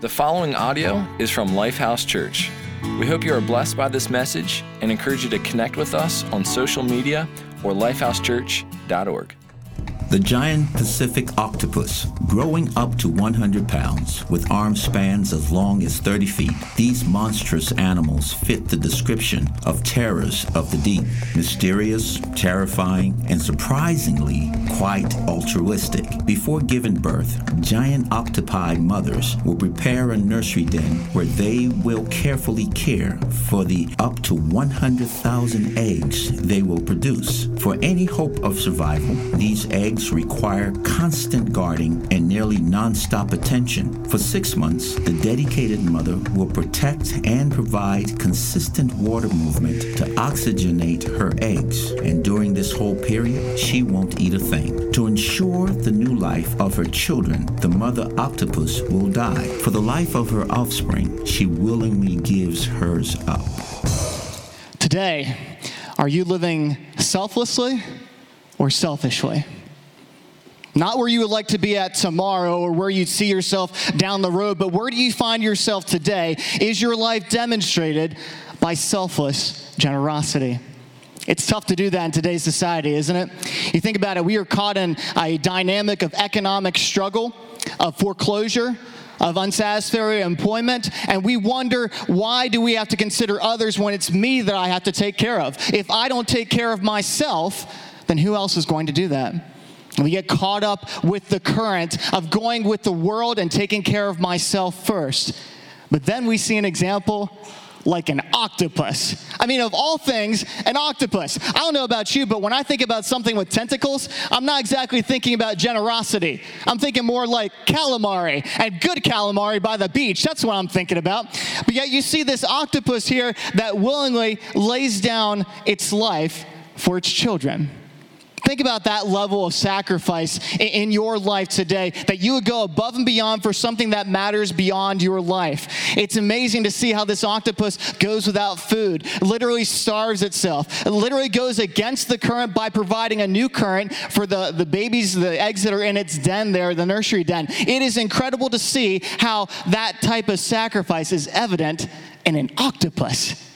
The following audio is from Lifehouse Church. We hope you are blessed by this message and encourage you to connect with us on social media or lifehousechurch.org. The giant Pacific octopus, growing up to 100 pounds with arm spans as long as 30 feet, these monstrous animals fit the description of terrors of the deep. Mysterious, terrifying, and surprisingly quite altruistic. Before giving birth, giant octopi mothers will prepare a nursery den where they will carefully care for the up to 100,000 eggs they will produce. For any hope of survival, these eggs require constant guarding and nearly nonstop attention. For six months, the dedicated mother will protect and provide consistent water movement to oxygenate her eggs. And during this whole period, she won't eat a thing. To ensure the new life of her children, the mother octopus will die. For the life of her offspring, she willingly gives hers up. Today, are you living selflessly or selfishly? Not where you would like to be at tomorrow or where you'd see yourself down the road, but where do you find yourself today? Is your life demonstrated by selfless generosity? It's tough to do that in today's society, isn't it? You think about it, we are caught in a dynamic of economic struggle, of foreclosure, of unsatisfactory employment, and we wonder why do we have to consider others when it's me that I have to take care of? If I don't take care of myself, then who else is going to do that? We get caught up with the current of going with the world and taking care of myself first. But then we see an example like an octopus. I mean, of all things, an octopus. I don't know about you, but when I think about something with tentacles, I'm not exactly thinking about generosity. I'm thinking more like calamari and good calamari by the beach. That's what I'm thinking about. But yet you see this octopus here that willingly lays down its life for its children. Think about that level of sacrifice in your life today, that you would go above and beyond for something that matters beyond your life. It's amazing to see how this octopus goes without food, literally starves itself, it literally goes against the current by providing a new current for the, the babies, the eggs that are in its den there, the nursery den. It is incredible to see how that type of sacrifice is evident in an octopus.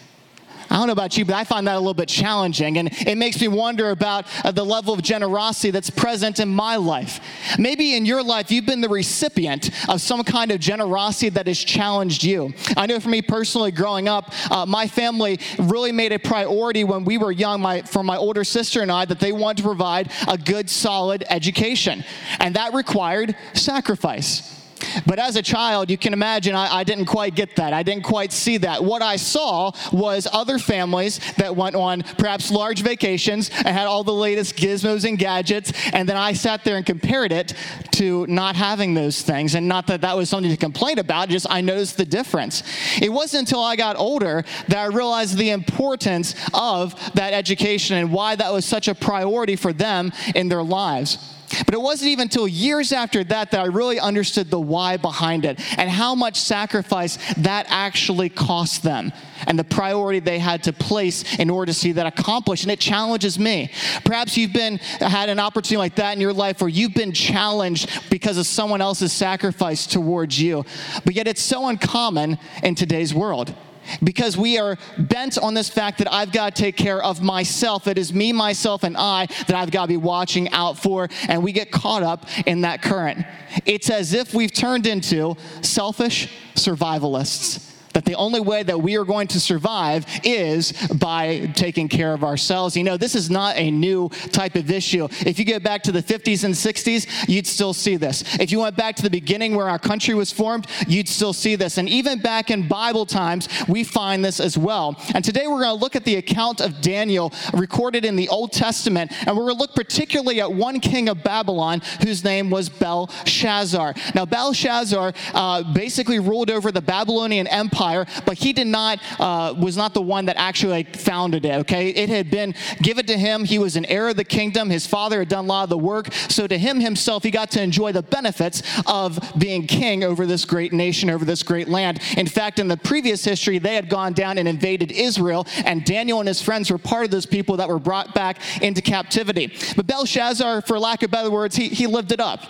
I don't know about you, but I find that a little bit challenging. And it makes me wonder about uh, the level of generosity that's present in my life. Maybe in your life, you've been the recipient of some kind of generosity that has challenged you. I know for me personally, growing up, uh, my family really made a priority when we were young, my, for my older sister and I, that they wanted to provide a good, solid education. And that required sacrifice. But as a child, you can imagine I, I, didn't quite get that. I didn't quite see that. What I saw was other families that went on perhaps large vacations and had all the latest gizmos and gadgets, and then I sat there and compared it to not having those things. And not that that was something to complain about, just I noticed the difference. It wasn't until I got older that I realized the importance of that education and why that was such a priority for them in their lives. But it wasn't even until years after that that I really understood the why behind it and how much sacrifice that actually cost them and the priority they had to place in order to see that accomplished. And it challenges me. Perhaps you've been had an opportunity like that in your life where you've been challenged because of someone else's sacrifice towards you. But yet it's so uncommon in today's world because we are bent on this fact that I've got to take care of myself. It is me, myself, and I that I've got to be watching out for, and we get caught up in that current. It's as if we've turned into selfish survivalists that the only way that we are going to survive is by taking care of ourselves. You know, this is not a new type of issue. If you go back to the 50s and 60s, you'd still see this. If you went back to the beginning where our country was formed, you'd still see this. And even back in Bible times, we find this as well. And today we're going to look at the account of Daniel recorded in the Old Testament, and we're going to look particularly at one king of Babylon whose name was Belshazzar. Now, Belshazzar uh, basically ruled over the Babylonian Empire empire, but he did not, uh, was not the one that actually founded it, okay? It had been given to him. He was an heir of the kingdom. His father had done a lot of the work. So to him himself, he got to enjoy the benefits of being king over this great nation, over this great land. In fact, in the previous history, they had gone down and invaded Israel, and Daniel and his friends were part of those people that were brought back into captivity. But Belshazzar, for lack of better words, he, he lived it up.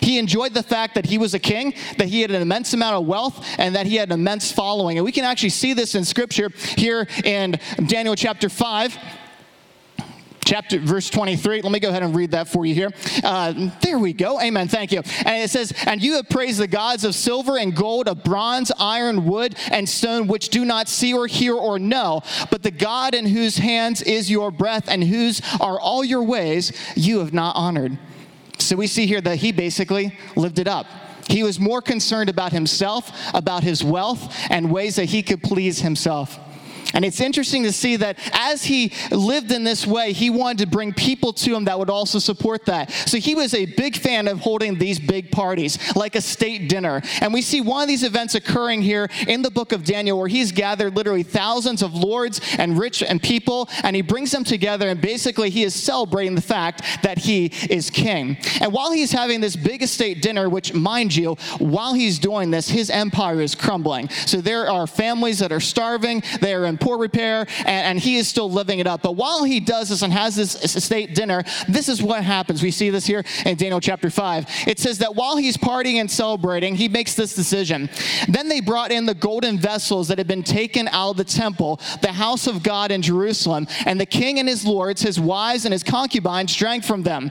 He enjoyed the fact that he was a king, that he had an immense amount of wealth, and that he had an immense following. And we can actually see this in scripture here in Daniel chapter 5 chapter verse 23 let me go ahead and read that for you here. Uh, there we go. Amen. Thank you. And it says and you have praised the gods of silver and gold of bronze iron wood and stone which do not see or hear or know. But the god in whose hands is your breath and whose are all your ways you have not honored so we see here that he basically lived it up. He was more concerned about himself about his wealth and ways that he could please himself and it's interesting to see that as he lived in this way, he wanted to bring people to him that would also support that. So he was a big fan of holding these big parties, like a state dinner. And we see one of these events occurring here in the book of Daniel, where he's gathered literally thousands of lords and rich and people, and he brings them together, and basically he is celebrating the fact that he is king. And while he's having this big estate dinner, which, mind you, while he's doing this, his empire is crumbling. So there are families that are starving, they are in poor repair, and, and he is still living it up. But while he does this and has this estate dinner, this is what happens. We see this here in Daniel chapter 5. It says that while he's partying and celebrating, he makes this decision. Then they brought in the golden vessels that had been taken out of the temple, the house of God in Jerusalem, and the king and his lords, his wives, and his concubines drank from them.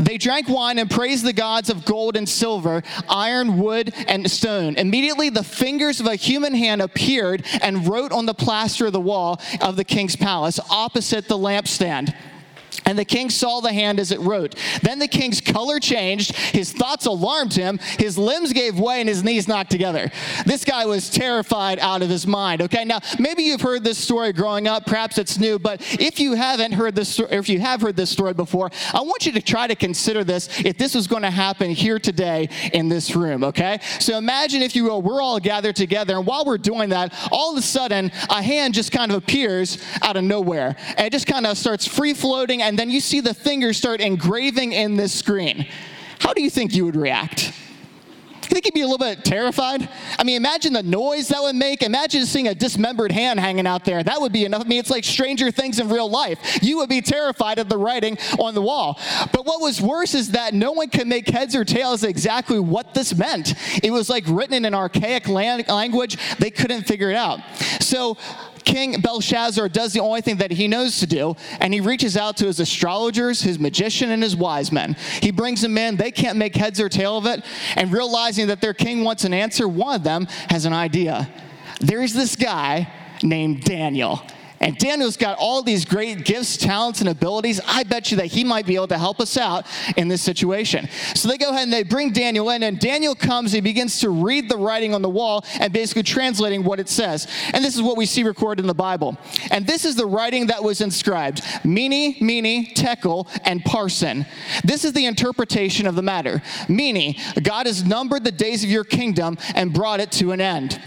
They drank wine and praised the gods of gold and silver, iron, wood, and stone. Immediately, the fingers of a human hand appeared and wrote on the plaster of the wall of the king's palace opposite the lampstand. And the king saw the hand as it wrote. Then the king's color changed, his thoughts alarmed him, his limbs gave way, and his knees knocked together. This guy was terrified out of his mind. Okay, now maybe you've heard this story growing up, perhaps it's new, but if you haven't heard this, or if you have heard this story before, I want you to try to consider this if this was going to happen here today in this room, okay? So imagine, if you will, we're all gathered together, and while we're doing that, all of a sudden, a hand just kind of appears out of nowhere, and it just kind of starts free floating and then you see the fingers start engraving in this screen. How do you think you would react? I think you'd be a little bit terrified. I mean, imagine the noise that would make. Imagine seeing a dismembered hand hanging out there. That would be enough. I mean, it's like Stranger Things in real life. You would be terrified of the writing on the wall. But what was worse is that no one could make heads or tails exactly what this meant. It was like written in an archaic language. They couldn't figure it out. So King Belshazzar does the only thing that he knows to do, and he reaches out to his astrologers, his magician, and his wise men. He brings them in. They can't make heads or tail of it. And realizing that their king wants an answer, one of them has an idea. There's this guy named Daniel. And Daniel's got all these great gifts, talents, and abilities. I bet you that he might be able to help us out in this situation. So they go ahead and they bring Daniel in, and Daniel comes, he begins to read the writing on the wall and basically translating what it says. And this is what we see recorded in the Bible. And this is the writing that was inscribed Mene, Mene, Tekel, and Parsin. This is the interpretation of the matter. Mene, God has numbered the days of your kingdom and brought it to an end.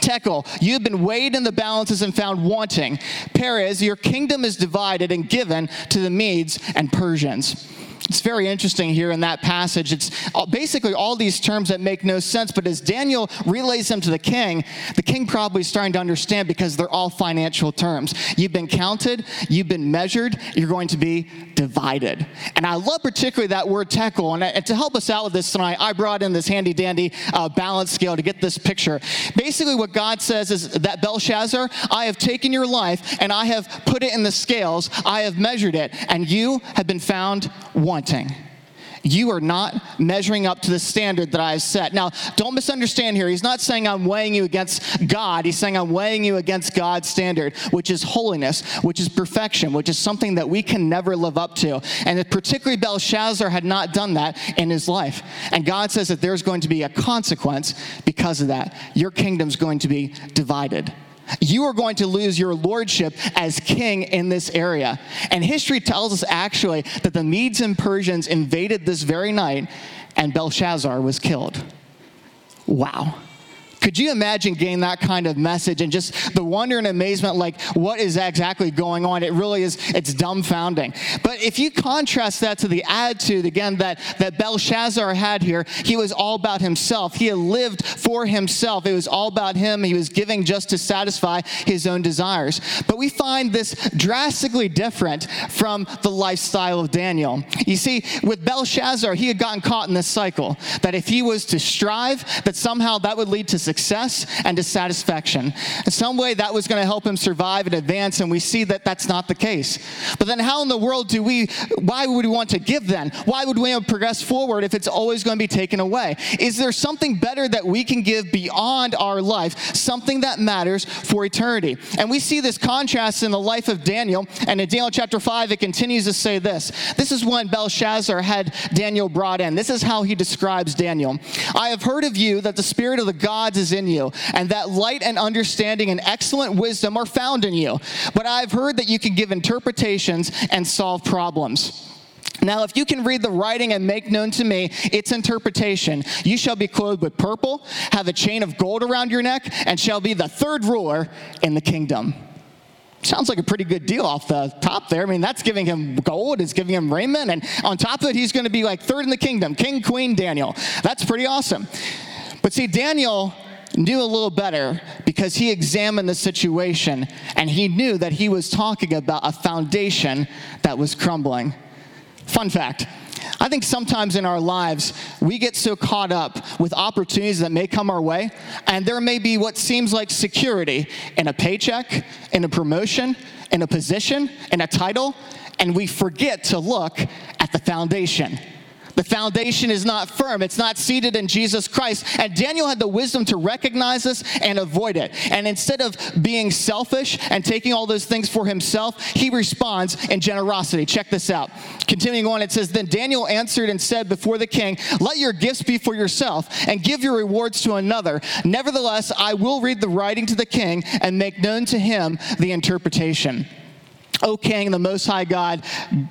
Tekel, you have been weighed in the balances and found wanting. Peres, your kingdom is divided and given to the Medes and Persians. It's very interesting here in that passage. It's basically all these terms that make no sense, but as Daniel relays them to the king, the king probably is starting to understand because they're all financial terms. You've been counted, you've been measured, you're going to be divided. And I love particularly that word tekel. And, and to help us out with this tonight, I brought in this handy dandy uh, balance scale to get this picture. Basically, what God says is that Belshazzar, I have taken your life and I have put it in the scales, I have measured it, and you have been found wanting. You are not measuring up to the standard that I have set. Now, don't misunderstand here. He's not saying I'm weighing you against God. He's saying I'm weighing you against God's standard, which is holiness, which is perfection, which is something that we can never live up to. And particularly Belshazzar had not done that in his life. And God says that there's going to be a consequence because of that. Your kingdom's going to be divided. You are going to lose your lordship as king in this area. And history tells us actually that the Medes and Persians invaded this very night and Belshazzar was killed. Wow. Could you imagine getting that kind of message and just the wonder and amazement, like what is exactly going on? It really is, it's dumbfounding. But if you contrast that to the attitude, again, that, that Belshazzar had here, he was all about himself. He had lived for himself. It was all about him. He was giving just to satisfy his own desires. But we find this drastically different from the lifestyle of Daniel. You see, with Belshazzar, he had gotten caught in this cycle that if he was to strive, that somehow that would lead to success and dissatisfaction. In some way, that was going to help him survive and advance, and we see that that's not the case. But then, how in the world do we, why would we want to give then? Why would we progress forward if it's always going to be taken away? Is there something better that we can give beyond our life, something that matters for eternity? And we see this contrast in the life of Daniel, and in Daniel chapter 5, it continues to say this. This is when Belshazzar had Daniel brought in. This is how he describes Daniel. I have heard of you that the spirit of the gods is in you, and that light and understanding and excellent wisdom are found in you. But I've heard that you can give interpretations and solve problems. Now, if you can read the writing and make known to me its interpretation, you shall be clothed with purple, have a chain of gold around your neck, and shall be the third ruler in the kingdom. Sounds like a pretty good deal off the top there. I mean, that's giving him gold, it's giving him raiment, and on top of it, he's going to be like third in the kingdom, King, Queen, Daniel. That's pretty awesome. But see, Daniel knew a little better because he examined the situation and he knew that he was talking about a foundation that was crumbling. Fun fact. I think sometimes in our lives, we get so caught up with opportunities that may come our way, and there may be what seems like security in a paycheck, in a promotion, in a position, in a title, and we forget to look at the foundation the foundation is not firm, it's not seated in Jesus Christ. And Daniel had the wisdom to recognize this and avoid it. And instead of being selfish and taking all those things for himself, he responds in generosity. Check this out. Continuing on, it says, Then Daniel answered and said before the king, Let your gifts be for yourself and give your rewards to another. Nevertheless, I will read the writing to the king and make known to him the interpretation. O King, the Most High God,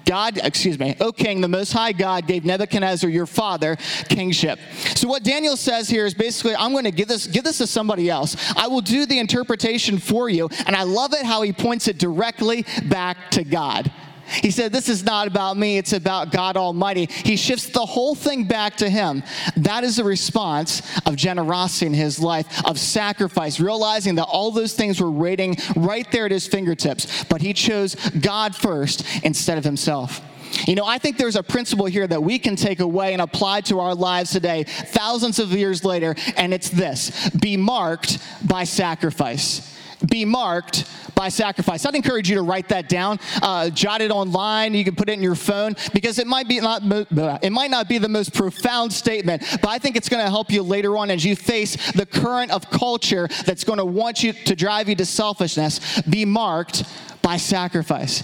God, excuse me, O King, the Most High God gave Nebuchadnezzar your father kingship. So what Daniel says here is basically, I'm going to give this, give this to somebody else. I will do the interpretation for you. And I love it how he points it directly back to God. He said, This is not about me, it's about God Almighty. He shifts the whole thing back to Him. That is a response of generosity in his life, of sacrifice, realizing that all those things were waiting right there at his fingertips. But he chose God first instead of himself. You know, I think there's a principle here that we can take away and apply to our lives today, thousands of years later, and it's this be marked by sacrifice be marked by sacrifice. I'd encourage you to write that down, uh, jot it online. You can put it in your phone because it might be not it might not be the most profound statement, but I think it's going to help you later on as you face the current of culture that's going to want you to drive you to selfishness. Be marked by sacrifice.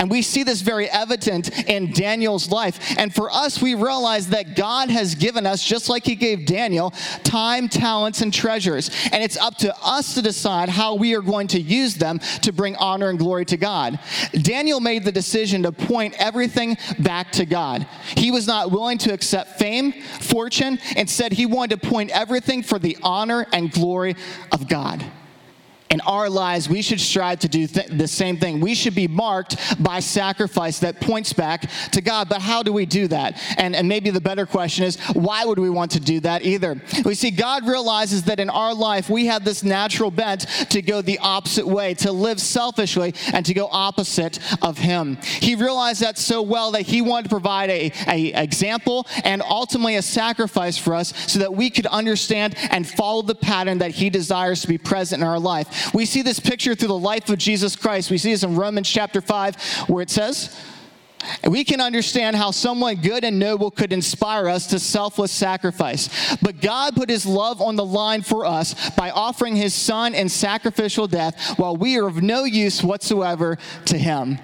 And we see this very evident in Daniel's life. And for us, we realize that God has given us, just like He gave Daniel, time, talents, and treasures. And it's up to us to decide how we are going to use them to bring honor and glory to God. Daniel made the decision to point everything back to God. He was not willing to accept fame, fortune. Instead, he wanted to point everything for the honor and glory of God in our lives, we should strive to do th- the same thing. We should be marked by sacrifice that points back to God. But how do we do that? And, and maybe the better question is, why would we want to do that either? We see God realizes that in our life, we have this natural bent to go the opposite way, to live selfishly and to go opposite of Him. He realized that so well that He wanted to provide a, a example and ultimately a sacrifice for us so that we could understand and follow the pattern that He desires to be present in our life. We see this picture through the life of Jesus Christ. We see this in Romans chapter 5, where it says, we can understand how someone good and noble could inspire us to selfless sacrifice. But God put his love on the line for us by offering his son in sacrificial death while we are of no use whatsoever to him.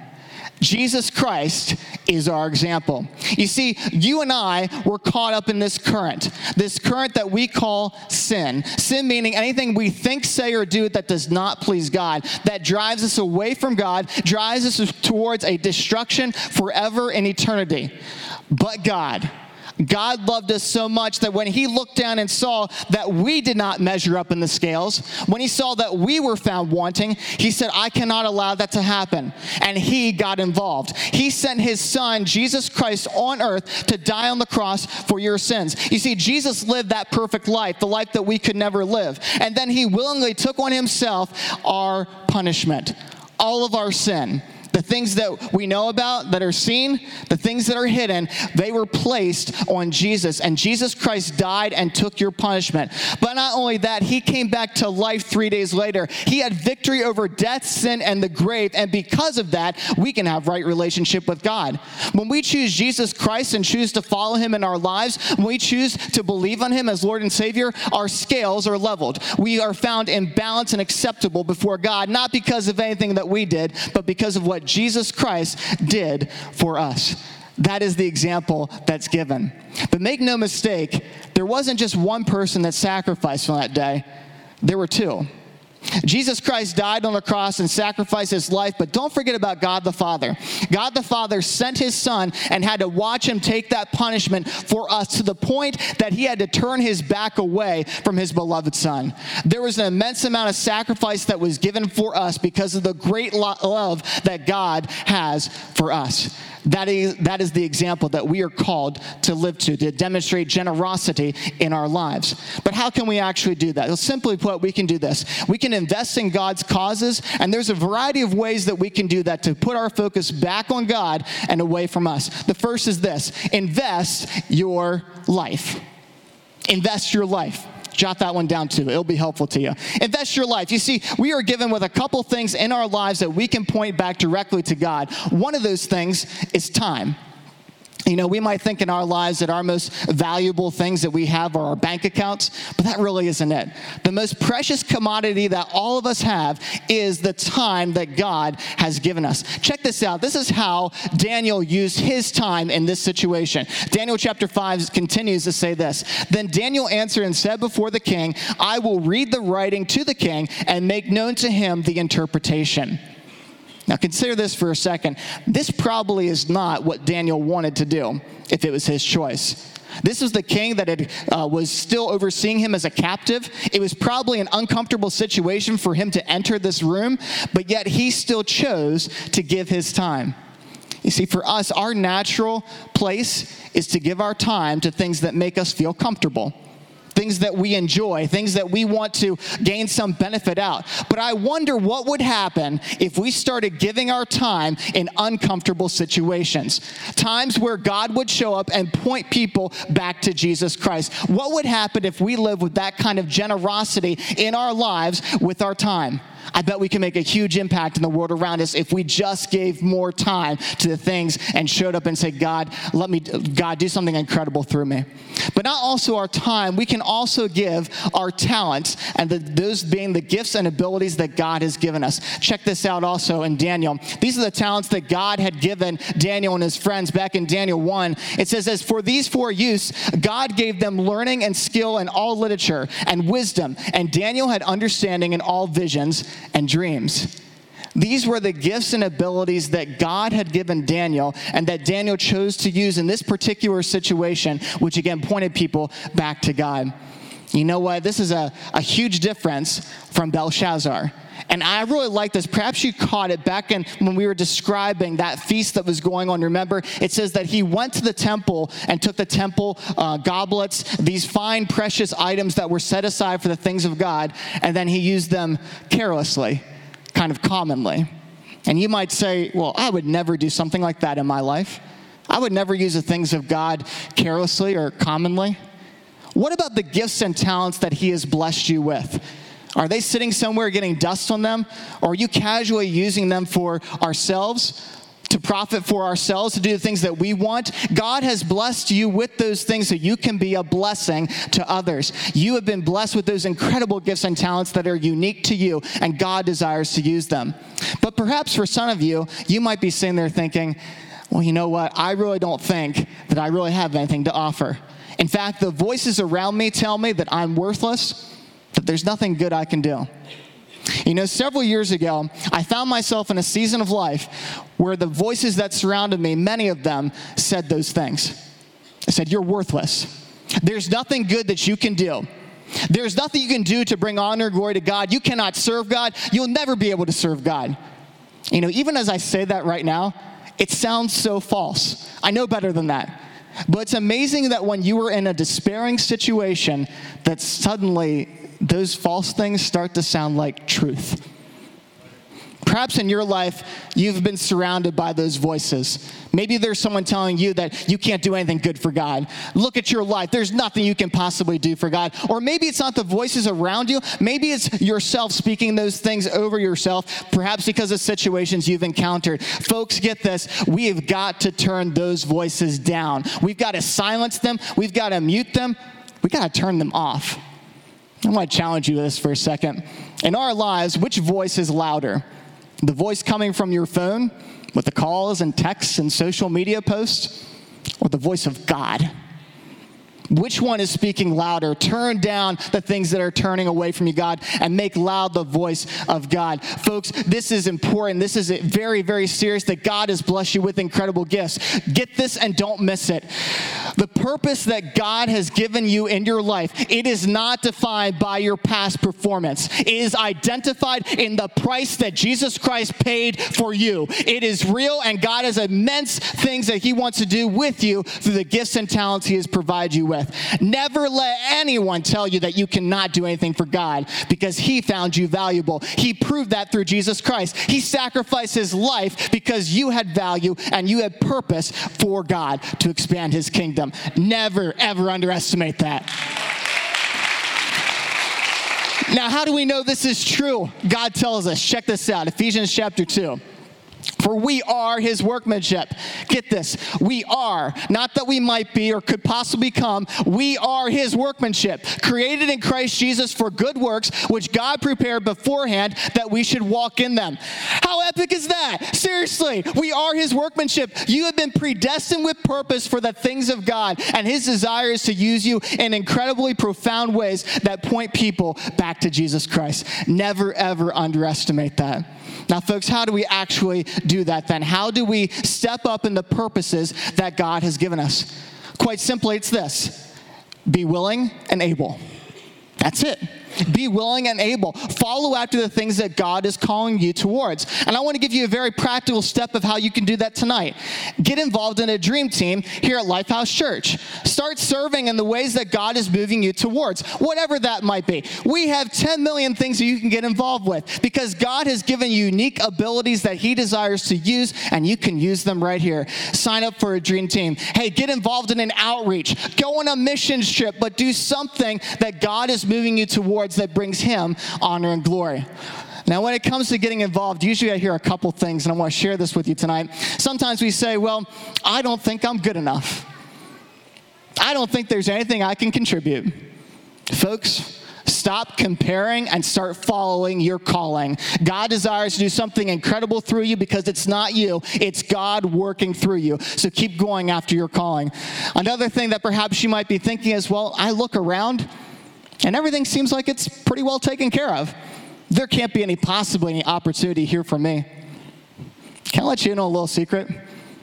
Jesus Christ is our example. You see, you and I were caught up in this current, this current that we call sin. Sin meaning anything we think, say, or do that does not please God, that drives us away from God, drives us towards a destruction forever in eternity. But God, God loved us so much that when he looked down and saw that we did not measure up in the scales, when he saw that we were found wanting, he said, I cannot allow that to happen. And he got involved. He sent his son, Jesus Christ, on earth to die on the cross for your sins. You see, Jesus lived that perfect life, the life that we could never live. And then he willingly took on himself our punishment, all of our sin the things that we know about that are seen, the things that are hidden, they were placed on Jesus. And Jesus Christ died and took your punishment. But not only that, he came back to life three days later. He had victory over death, sin, and the grave. And because of that, we can have right relationship with God. When we choose Jesus Christ and choose to follow him in our lives, when we choose to believe on him as Lord and Savior, our scales are leveled. We are found in balance and acceptable before God, not because of anything that we did, but because of what Jesus Christ did for us. That is the example that's given. But make no mistake, there wasn't just one person that sacrificed on that day, there were two. Jesus Christ died on the cross and sacrificed his life, but don't forget about God the Father. God the Father sent his son and had to watch him take that punishment for us to the point that he had to turn his back away from his beloved son. There was an immense amount of sacrifice that was given for us because of the great love that God has for us. That is, that is the example that we are called to live to, to demonstrate generosity in our lives. But how can we actually do that? Well, simply put, we can do this. We can invest in God's causes, and there's a variety of ways that we can do that to put our focus back on God and away from us. The first is this invest your life. Invest your life. Jot that one down too. It'll be helpful to you. Invest your life. You see, we are given with a couple things in our lives that we can point back directly to God. One of those things is time. You know, we might think in our lives that our most valuable things that we have are our bank accounts, but that really isn't it. The most precious commodity that all of us have is the time that God has given us. Check this out. This is how Daniel used his time in this situation. Daniel chapter 5 continues to say this Then Daniel answered and said before the king, I will read the writing to the king and make known to him the interpretation. Now, consider this for a second. This probably is not what Daniel wanted to do if it was his choice. This was the king that had, uh, was still overseeing him as a captive. It was probably an uncomfortable situation for him to enter this room, but yet he still chose to give his time. You see, for us, our natural place is to give our time to things that make us feel comfortable things that we enjoy, things that we want to gain some benefit out. But I wonder what would happen if we started giving our time in uncomfortable situations, times where God would show up and point people back to Jesus Christ. What would happen if we live with that kind of generosity in our lives with our time? I bet we can make a huge impact in the world around us if we just gave more time to the things and showed up and said, God, let me, God, do something incredible through me. But not also our time, we can also give our talents, and the, those being the gifts and abilities that God has given us. Check this out also in Daniel. These are the talents that God had given Daniel and his friends back in Daniel 1. It says, As for these four youths, God gave them learning and skill in all literature and wisdom, and Daniel had understanding in all visions and dreams. These were the gifts and abilities that God had given Daniel and that Daniel chose to use in this particular situation, which again pointed people back to God. You know what? This is a, a huge difference from Belshazzar. And I really like this. Perhaps you caught it back in when we were describing that feast that was going on. Remember, it says that he went to the temple and took the temple uh, goblets, these fine, precious items that were set aside for the things of God, and then he used them carelessly, kind of commonly. And you might say, well, I would never do something like that in my life. I would never use the things of God carelessly or commonly. What about the gifts and talents that he has blessed you with? Are they sitting somewhere getting dust on them? Or are you casually using them for ourselves? To profit for ourselves, to do the things that we want. God has blessed you with those things so you can be a blessing to others. You have been blessed with those incredible gifts and talents that are unique to you, and God desires to use them. But perhaps for some of you, you might be sitting there thinking, well, you know what? I really don't think that I really have anything to offer. In fact, the voices around me tell me that I'm worthless that there's nothing good I can do. You know, several years ago, I found myself in a season of life where the voices that surrounded me, many of them, said those things. It said, You're worthless. There's nothing good that you can do. There's nothing you can do to bring honor and glory to God. You cannot serve God. You'll never be able to serve God. You know, even as I say that right now, it sounds so false. I know better than that. But it's amazing that when you are in a despairing situation, that suddenly those false things start to sound like truth. Perhaps in your life, you've been surrounded by those voices. Maybe there's someone telling you that you can't do anything good for God. Look at your life. There's nothing you can possibly do for God. Or maybe it's not the voices around you. Maybe it's yourself speaking those things over yourself, perhaps because of situations you've encountered. Folks, get this. We have got to turn those voices down. We've got to silence them. We've got to mute them. We've got to turn them off. I want to challenge you with this for a second. In our lives, which voice is louder? The voice coming from your phone with the calls and texts and social media posts, or the voice of God? Which one is speaking louder? Turn down the things that are turning away from you, God, and make loud the voice of God. Folks, this is important. This is very, very serious that God has blessed you with incredible gifts. Get this and don't miss it. The purpose that God has given you in your life, it is not defined by your past performance. It is identified in the price that Jesus Christ paid for you. It is real, and God has immense things that He wants to do with you through the gifts and talents He has provided you with with. Never let anyone tell you that you cannot do anything for God because He found you valuable. He proved that through Jesus Christ. He sacrificed His life because you had value and you had purpose for God to expand His kingdom. Never, ever underestimate that. Now, how do we know this is true? God tells us, check this out Ephesians chapter 2. For we are his workmanship. Get this. We are, not that we might be or could possibly come, we are his workmanship, created in Christ Jesus for good works, which God prepared beforehand that we should walk in them. How epic is that? Seriously, we are his workmanship. You have been predestined with purpose for the things of God, and his desire is to use you in incredibly profound ways that point people back to Jesus Christ. Never, ever underestimate that. Now, folks, how do we actually do that then? How do we step up in the purposes that God has given us? Quite simply, it's this be willing and able. That's it. Be willing and able. Follow after the things that God is calling you towards. And I want to give you a very practical step of how you can do that tonight. Get involved in a dream team here at Lifehouse Church. Start serving in the ways that God is moving you towards, whatever that might be. We have 10 million things that you can get involved with because God has given you unique abilities that He desires to use, and you can use them right here. Sign up for a dream team. Hey, get involved in an outreach. Go on a mission trip, but do something that God is moving you towards that brings Him honor and glory. Now, when it comes to getting involved, usually I hear a couple things, and I want to share this with you tonight. Sometimes we say, Well, I don't think I'm good enough. I don't think there's anything I can contribute. Folks, stop comparing and start following your calling. God desires to do something incredible through you because it's not you, it's God working through you. So keep going after your calling. Another thing that perhaps you might be thinking is, Well, I look around and everything seems like it's pretty well taken care of. There can't be any possibly any opportunity here for me. Can I let you know a little secret?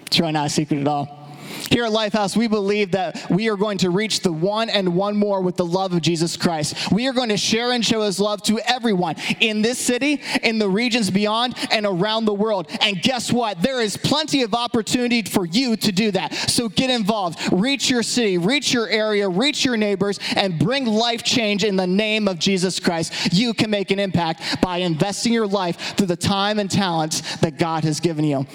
It's really not a secret at all. Here at Lifehouse, we believe that we are going to reach the one and one more with the love of Jesus Christ. We are going to share and show his love to everyone in this city, in the regions beyond, and around the world. And guess what? There is plenty of opportunity for you to do that. So get involved. Reach your city, reach your area, reach your neighbors, and bring life change in the name of Jesus Christ. You can make an impact by investing your life through the time and talents that God has given you.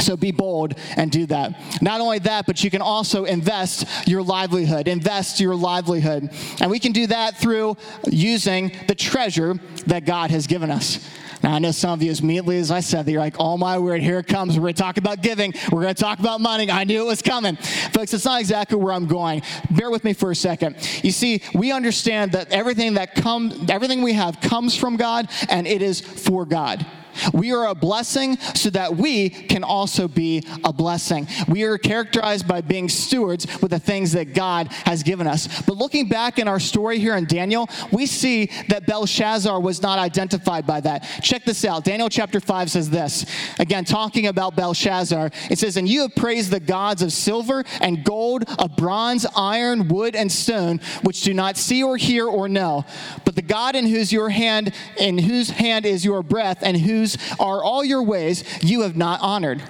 So be bold and do that. Not only that, but you can also invest your livelihood. Invest your livelihood. And we can do that through using the treasure that God has given us. Now, I know some of you, as immediately as I said that, you're like, oh my word, here it comes. We're going to talk about giving. We're going to talk about money. I knew it was coming. Folks, it's not exactly where I'm going. Bear with me for a second. You see, we understand that everything that comes, everything we have comes from God and it is for God. We are a blessing so that we can also be a blessing. We are characterized by being stewards with the things that God has given us. But looking back in our story here in Daniel, we see that Belshazzar was not identified by that. Check this out. Daniel chapter 5 says this. Again, talking about Belshazzar, it says, And you have praised the gods of silver and gold, of bronze, iron, wood, and stone, which do not see or hear or know. But the God in whose your hand, in whose hand is your breath, and whose are all your ways, you have not honored.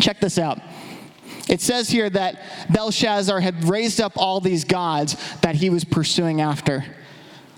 Check this out. It says here that Belshazzar had raised up all these gods that he was pursuing after.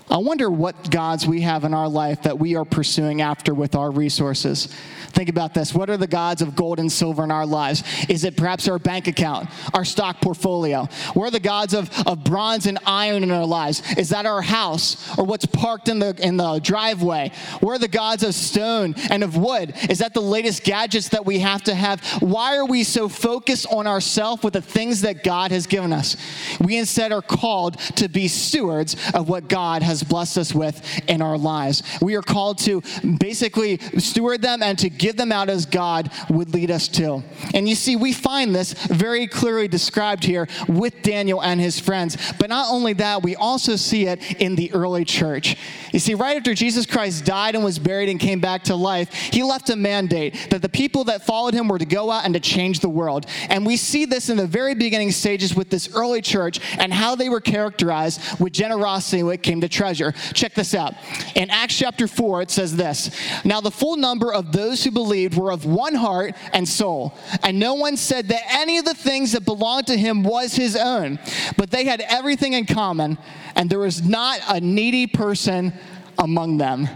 I wonder what gods we have in our life that we are pursuing after with our resources. Think about this. What are the gods of gold and silver in our lives? Is it perhaps our bank account, our stock portfolio? What are the gods of, of bronze and iron in our lives? Is that our house or what's parked in the, in the driveway? What are the gods of stone and of wood? Is that the latest gadgets that we have to have? Why are we so focused on ourselves with the things that God has given us? We instead are called to be stewards of what God has blessed us with in our lives. We are called to basically steward them and to give them out as God would lead us to. And you see, we find this very clearly described here with Daniel and his friends. But not only that, we also see it in the early church. You see, right after Jesus Christ died and was buried and came back to life, he left a mandate that the people that followed him were to go out and to change the world. And we see this in the very beginning stages with this early church and how they were characterized with generosity when it came to treasure. Check this out. In Acts chapter 4, it says this Now the full number of those who believed were of one heart and soul. And no one said that any of the things that belonged to him was his own, but they had everything in common, and there was not a needy person among them.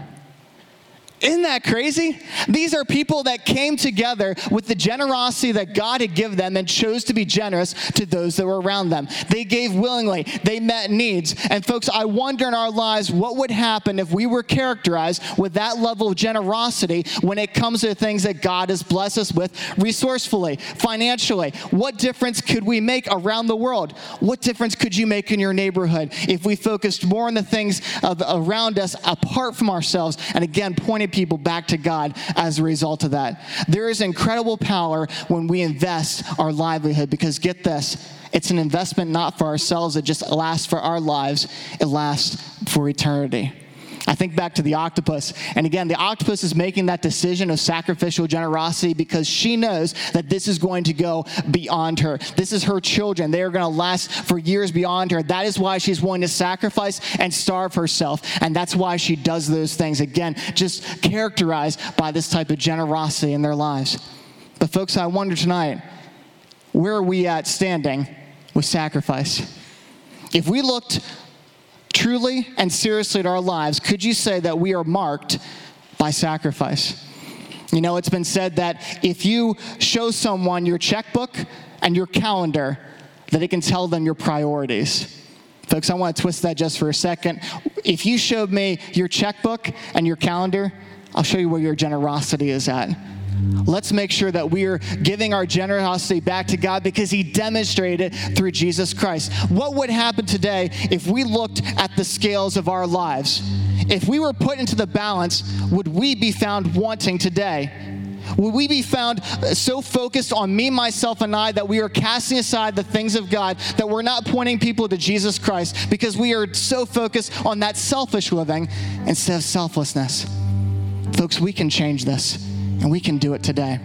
Isn't that crazy? These are people that came together with the generosity that God had given them and chose to be generous to those that were around them. They gave willingly, they met needs. And folks, I wonder in our lives what would happen if we were characterized with that level of generosity when it comes to things that God has blessed us with resourcefully, financially. What difference could we make around the world? What difference could you make in your neighborhood if we focused more on the things of, around us apart from ourselves and again pointed people back to God as a result of that. There is incredible power when we invest our livelihood because get this, it's an investment not for ourselves, it just lasts for our lives, it lasts for eternity. I think back to the octopus. And again, the octopus is making that decision of sacrificial generosity because she knows that this is going to go beyond her. This is her children. They are going to last for years beyond her. That is why she's willing to sacrifice and starve herself. And that's why she does those things. Again, just characterized by this type of generosity in their lives. But, folks, I wonder tonight where are we at standing with sacrifice? If we looked truly and seriously to our lives, could you say that we are marked by sacrifice? You know, it's been said that if you show someone your checkbook and your calendar, that it can tell them your priorities. Folks, I want to twist that just for a second. If you showed me your checkbook and your calendar, I'll show you where your generosity is at. Let's make sure that we are giving our generosity back to God because He demonstrated it through Jesus Christ. What would happen today if we looked at the scales of our lives? If we were put into the balance, would we be found wanting today? Would we be found so focused on me, myself, and I that we are casting aside the things of God, that we're not pointing people to Jesus Christ because we are so focused on that selfish living instead of selflessness? Folks, we can change this. And we can do it today.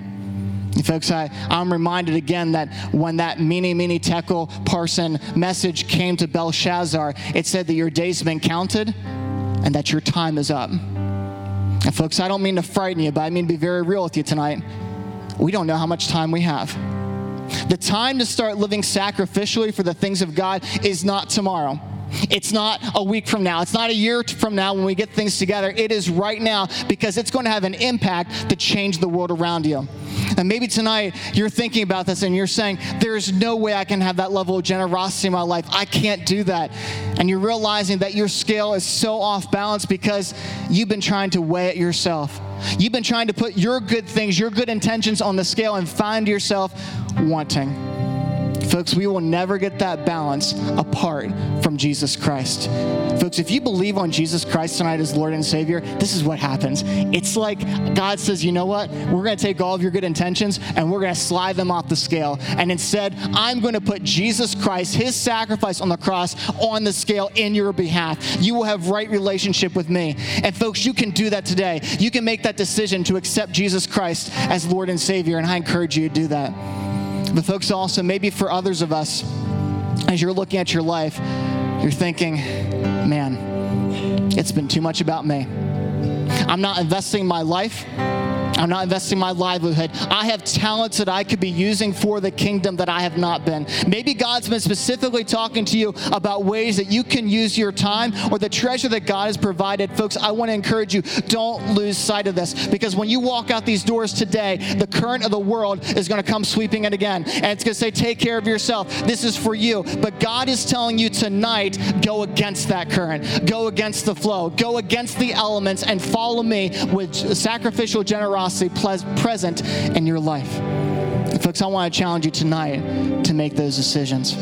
Folks, I, I'm reminded again that when that mene, mene tekel parsin message came to Belshazzar, it said that your days have been counted and that your time is up. And folks, I don't mean to frighten you, but I mean to be very real with you tonight. We don't know how much time we have. The time to start living sacrificially for the things of God is not tomorrow. It's not a week from now. It's not a year from now when we get things together. It is right now because it's going to have an impact to change the world around you. And maybe tonight you're thinking about this and you're saying, There's no way I can have that level of generosity in my life. I can't do that. And you're realizing that your scale is so off balance because you've been trying to weigh it yourself. You've been trying to put your good things, your good intentions on the scale and find yourself wanting. Folks, we will never get that balance apart from Jesus Christ. Folks, if you believe on Jesus Christ tonight as Lord and Savior, this is what happens. It's like God says, you know what? We're going to take all of your good intentions and we're going to slide them off the scale. And instead, I'm going to put Jesus Christ, his sacrifice on the cross, on the scale in your behalf. You will have right relationship with me. And folks, you can do that today. You can make that decision to accept Jesus Christ as Lord and Savior. And I encourage you to do that. But, folks, also, maybe for others of us, as you're looking at your life, you're thinking, man, it's been too much about me. I'm not investing my life. I'm not investing my livelihood. I have talents that I could be using for the kingdom that I have not been. Maybe God's been specifically talking to you about ways that you can use your time or the treasure that God has provided. Folks, I want to encourage you don't lose sight of this because when you walk out these doors today, the current of the world is going to come sweeping in again. And it's going to say, take care of yourself. This is for you. But God is telling you tonight, go against that current, go against the flow, go against the elements, and follow me with sacrificial generosity present in your life. Folks, I want to challenge you tonight to make those decisions.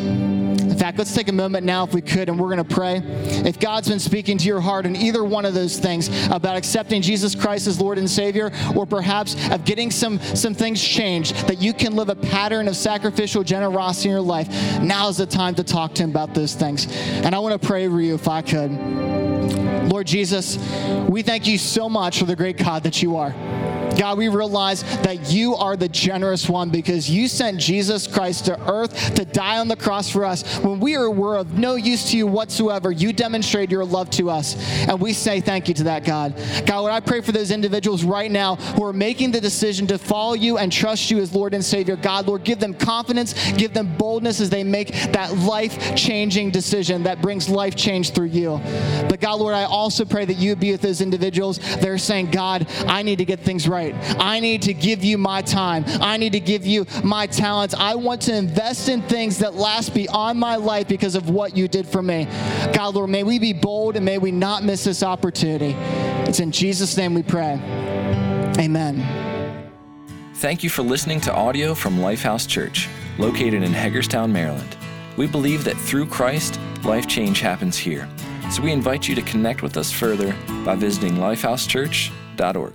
In fact, let's take a moment now, if we could, and we're going to pray. If God's been speaking to your heart in either one of those things about accepting Jesus Christ as Lord and Savior, or perhaps of getting some, some things changed, that you can live a pattern of sacrificial generosity in your life, now is the time to talk to Him about those things. And I want to pray over you if I could. Lord Jesus, we thank you so much for the great God that you are. God, we realize that you are the generous one because you sent Jesus Christ to earth to die on the cross for us. When we were of no use to you whatsoever, you demonstrated your love to us. And we say thank you to that, God. God, Lord, I pray for those individuals right now who are making the decision to follow you and trust you as Lord and Savior. God, Lord, give them confidence, give them boldness as they make that life changing decision that brings life change through you. But God, Lord, I also pray that you be with those individuals that are saying, God, I need to get things right right. I need to give you my time. I need to give you my talents. I want to invest in things that last beyond my life because of what you did for me. God, Lord, may we be bold and may we not miss this opportunity. It's in Jesus' name we pray. Amen. Thank you for listening to audio from Lifehouse Church, located in Hagerstown, Maryland. We believe that through Christ, life change happens here. So we invite you to connect with us further by visiting lifehousechurch.org.